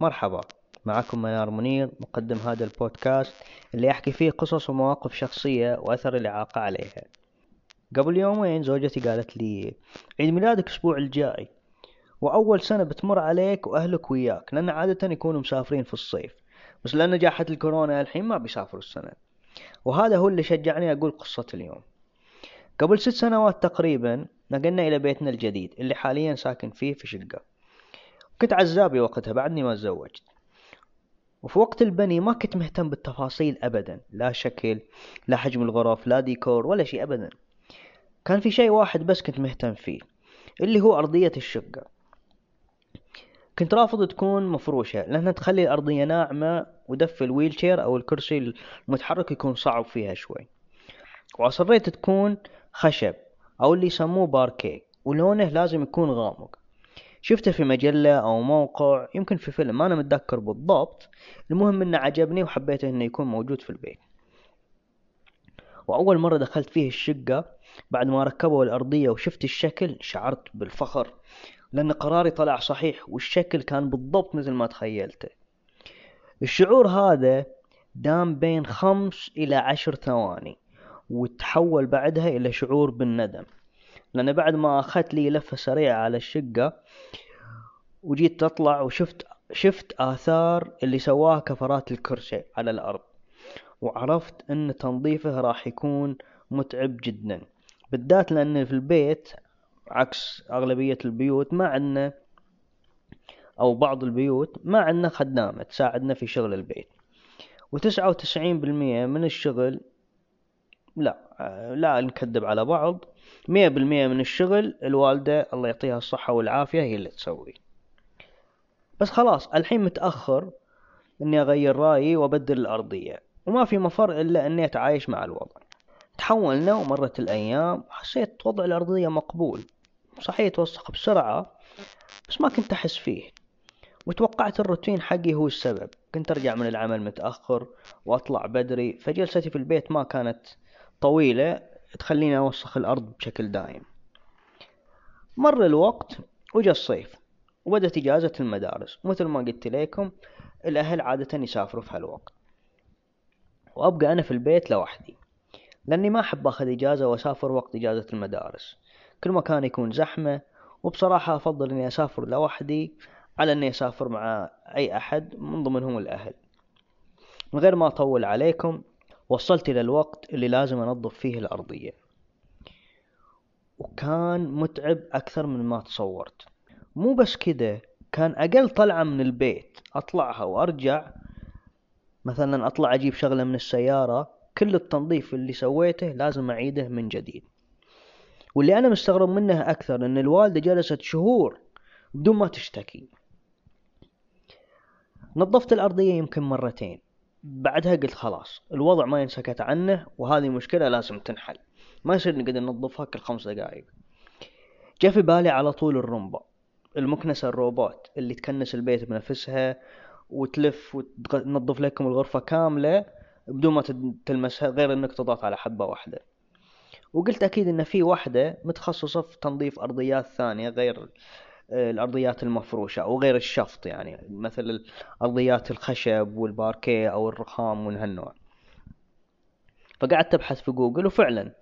مرحبا معكم منار منير مقدم هذا البودكاست اللي أحكي فيه قصص ومواقف شخصية وأثر الإعاقة عليها. قبل يومين زوجتي قالت لي عيد ميلادك الأسبوع الجاي وأول سنة بتمر عليك وأهلك وياك لأن عادة يكونوا مسافرين في الصيف بس لأن جاحة الكورونا الحين ما بيسافروا السنة. وهذا هو اللي شجعني أقول قصة اليوم. قبل ست سنوات تقريبا نقلنا إلى بيتنا الجديد اللي حاليا ساكن فيه في شقة. كنت عزابي وقتها بعدني ما تزوجت. وفي وقت البني ما كنت مهتم بالتفاصيل أبدا. لا شكل لا حجم الغرف لا ديكور ولا شيء أبدا. كان في شيء واحد بس كنت مهتم فيه اللي هو أرضية الشقة. كنت رافض تكون مفروشة لأنها تخلي الأرضية ناعمة ودف الويلشير أو الكرسي المتحرك يكون صعب فيها شوي. وأصريت تكون خشب أو اللي يسموه باركيه ولونه لازم يكون غامق. شفته في مجلة أو موقع يمكن في فيلم أنا متذكر بالضبط. المهم إنه عجبني وحبيته إنه يكون موجود في البيت. وأول مرة دخلت فيه الشقة بعد ما ركبوا الأرضية وشفت الشكل شعرت بالفخر لأن قراري طلع صحيح والشكل كان بالضبط مثل ما تخيلته. الشعور هذا دام بين خمس إلى عشر ثواني وتحول بعدها إلى شعور بالندم. لأن بعد ما أخذت لي لفة سريعة على الشقة وجيت تطلع وشفت شفت آثار اللي سواها كفرات الكرسي على الأرض. وعرفت أن تنظيفه راح يكون متعب جدا. بالذات لأن في البيت عكس أغلبية البيوت ما عندنا أو بعض البيوت ما عندنا خدامة تساعدنا في شغل البيت. وتسعة وتسعين بالمية من الشغل لا لا نكذب على بعض مية بالمية من الشغل الوالدة الله يعطيها الصحة والعافية هي اللي تسوي. بس خلاص الحين متأخر إني أغير رأيي وأبدل الأرضية وما في مفر إلا إني أتعايش مع الوضع. تحولنا ومرت الأيام حسيت وضع الأرضية مقبول. صحيح يتوسخ بسرعة بس ما كنت أحس فيه. وتوقعت الروتين حقي هو السبب. كنت أرجع من العمل متأخر وأطلع بدري فجلستي في البيت ما كانت طويلة تخليني أوسخ الأرض بشكل دائم. مر الوقت وجا الصيف. وبدت إجازة المدارس. مثل ما قلت لكم الأهل عادة يسافروا في هالوقت. وأبقى أنا في البيت لوحدي لأني ما أحب أخذ إجازة وأسافر وقت إجازة المدارس. كل مكان يكون زحمة وبصراحة أفضل إني أسافر لوحدي على إني أسافر مع أي أحد من ضمنهم الأهل. من غير ما أطول عليكم وصلت إلى الوقت اللي لازم أنظف فيه الأرضية. وكان متعب أكثر من ما تصورت. مو بس كده كان أقل طلعة من البيت أطلعها وأرجع. مثلا أطلع أجيب شغلة من السيارة كل التنظيف اللي سويته لازم أعيده من جديد. واللي أنا مستغرب منه أكثر إن الوالدة جلست شهور بدون ما تشتكي. نظفت الأرضية يمكن مرتين. بعدها قلت خلاص الوضع ما ينسكت عنه وهذه مشكلة لازم تنحل. ما يصير نقدر ننظفها كل خمس دقائق جاء في بالي على طول الرمبة. المكنسة الروبوت اللي تكنس البيت بنفسها وتلف وتنظف لكم الغرفة كاملة بدون ما تلمسها غير إنك تضغط على حبة واحدة. وقلت أكيد إن في واحدة متخصصة في تنظيف أرضيات ثانية غير آه، الأرضيات المفروشة أو غير الشفط يعني مثل ارضيات الخشب والباركيه أو الرخام من هالنوع فقعدت أبحث في جوجل وفعلا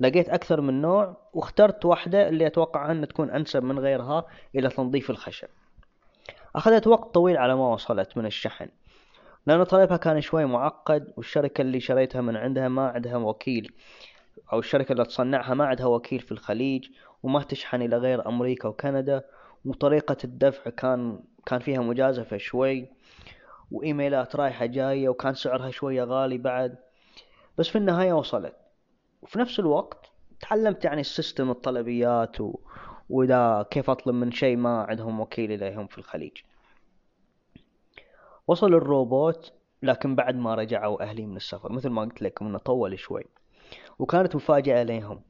لقيت أكثر من نوع واخترت واحدة اللي أتوقع انها تكون أنسب من غيرها إلى تنظيف الخشب. أخذت وقت طويل على ما وصلت من الشحن لأن طلبها كان شوي معقد والشركة اللي شريتها من عندها ما عندها وكيل أو الشركة اللي تصنعها ما عندها وكيل في الخليج وما تشحن إلى غير أمريكا وكندا وطريقة الدفع كان كان فيها مجازفة شوي وإيميلات رايحة جاية وكان سعرها شوية غالي بعد. بس في النهاية وصلت. وفي نفس الوقت تعلمت يعني السيستم الطلبيات و... وإذا كيف أطلب من شيء ما عندهم وكيل إليهم في الخليج. وصل الروبوت لكن بعد ما رجعوا أهلي من السفر. مثل ما قلت لكم إنه طول شوي. وكانت مفاجأة ليهم.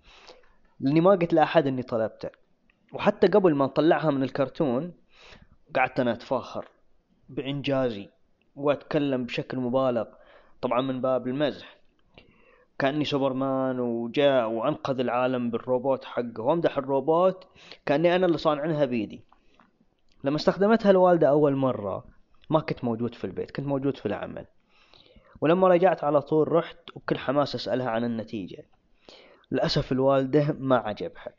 لأني ما قلت لأحد إني طلبته. وحتى قبل ما نطلعها من الكرتون قعدت أنا أتفاخر بإنجازي. وأتكلم بشكل مبالغ. طبعا من باب المزح. كأني سوبرمان وجاء وأنقذ العالم بالروبوت حقه. وأمدح الروبوت كأني أنا اللي صانعنها بيدي. لما استخدمتها الوالدة أول مرة ما كنت موجود في البيت كنت موجود في العمل. ولما رجعت على طول رحت وبكل حماس أسألها عن النتيجة. للأسف الوالدة ما عجبها.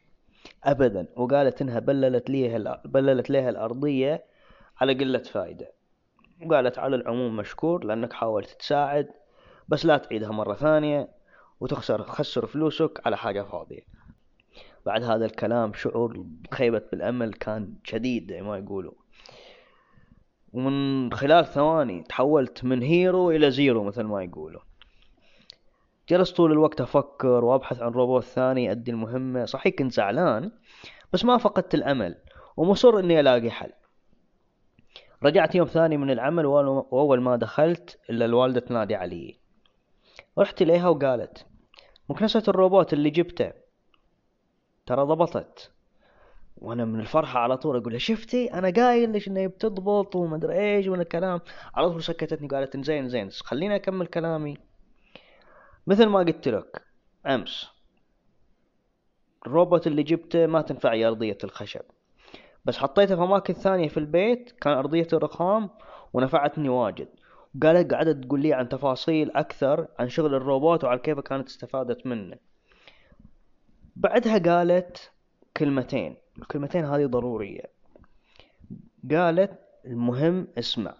أبدا. وقالت إنها بللت ليها بللت ليها الأرضية على قلة فايدة. وقالت على العموم مشكور لأنك حاولت تساعد بس لا تعيدها مرة ثانية. وتخسر خسر فلوسك على حاجة فاضية. بعد هذا الكلام شعور بخيبة بالأمل كان شديد زي ما يقولوا. ومن خلال ثواني تحولت من hero إلى zero مثل ما يقولوا. جلست طول الوقت أفكر وأبحث عن روبوت ثاني يؤدي المهمة. صحيح كنت زعلان بس ما فقدت الأمل ومصر إني ألاقي حل. رجعت يوم ثاني من العمل وأول ما دخلت إلا الوالدة تنادي علي. رحت إليها وقالت مكنسة الروبوت اللي جبته. ترى ضبطت. وأنا من الفرحة على طول أقول لها شفتي؟ أنا قايل لك انها بتضبط وما أدري إيش من الكلام. على طول سكتتني قالت زين زين خليني أكمل كلامي. مثل ما قلت لك أمس الروبوت اللي جبته ما تنفع أرضية الخشب. بس حطيته في أماكن ثانية في البيت كان ارضيه الرخام ونفعتني واجد. قالت قعدت تقول لي عن تفاصيل أكثر عن شغل الروبوت وعن كيف كانت استفادت منه. بعدها قالت كلمتين الكلمتين هذه ضرورية. قالت المهم اسمع.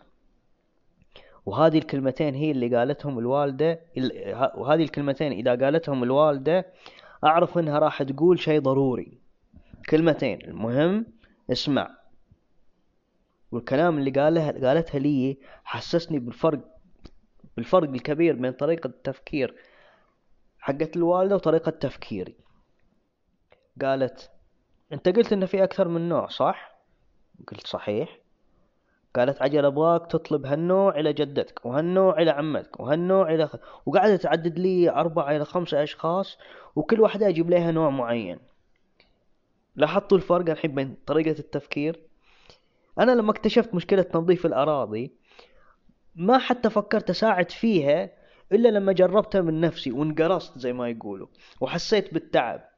وهذه الكلمتين هي اللي قالتهم الوالدة وهذه الكلمتين إذا قالتهم الوالدة أعرف إنها راح تقول شيء ضروري. كلمتين المهم اسمع. والكلام اللي قاله قالتها لي حسسني بالفرق بالفرق الكبير بين طريقة التفكير حقت الوالدة وطريقة تفكيري. قالت أنت قلت ان في أكثر من نوع صح؟ قلت صحيح. قالت عجل ابغاك تطلب هالنوع إلى جدتك وهالنوع إلى عمتك وهالنوع إلى خ... وقعدت تعدد لي أربعة إلى خمسة أشخاص وكل واحدة أجيب لها نوع معين. لاحظتوا الفرق الحين بين طريقة التفكير؟ أنا لما اكتشفت مشكلة تنظيف الأراضي ما حتى فكرت أساعد فيها إلا لما جربتها من نفسي وانقرصت زي ما يقولوا وحسيت بالتعب.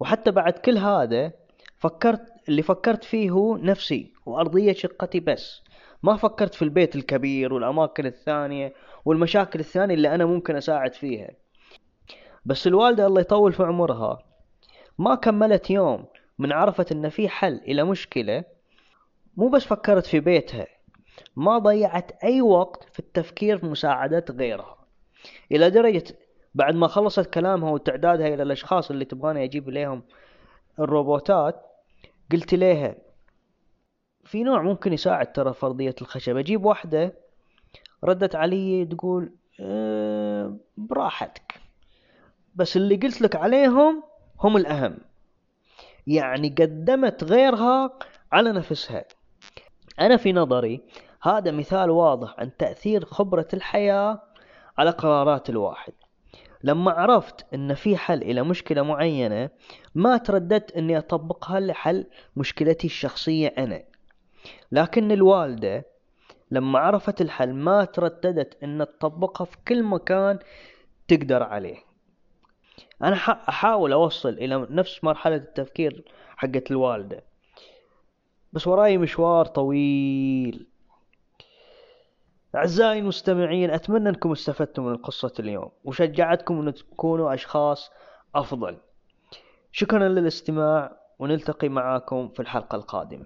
وحتى بعد كل هذا فكرت اللي فكرت فيه هو نفسي وأرضية شقتي بس. ما فكرت في البيت الكبير والأماكن الثانية والمشاكل الثانية اللي أنا ممكن أساعد فيها. بس الوالدة الله يطول في عمرها ما كملت يوم من عرفت إن في حل إلى مشكلة مو بس فكرت في بيتها ما ضيعت أي وقت في التفكير في مساعدة غيرها. إلى درجة بعد ما خلصت كلامها وتعدادها إلى الأشخاص اللي تبغاني أجيب إليهم الروبوتات قلت ليها في نوع ممكن يساعد ترى فرضية الخشب أجيب واحدة. ردت علي تقول أه براحتك بس اللي قلت لك عليهم هم الأهم يعني قدمت غيرها على نفسها. أنا في نظري هذا مثال واضح عن تأثير خبرة الحياة على قرارات الواحد. لما عرفت إن في حل إلى مشكلة معينة ما ترددت إني أطبقها لحل مشكلتي الشخصية أنا. لكن الوالدة لما عرفت الحل ما ترددت إن تطبقها في كل مكان تقدر عليه. أنا أحاول أوصل إلى نفس مرحلة التفكير حقت الوالدة. بس وراي مشوار طويل. أعزائي المستمعين أتمنى أنكم استفدتم من قصة اليوم وشجعتكم أن تكونوا أشخاص أفضل. شكرا للاستماع ونلتقي معاكم في الحلقة القادمة.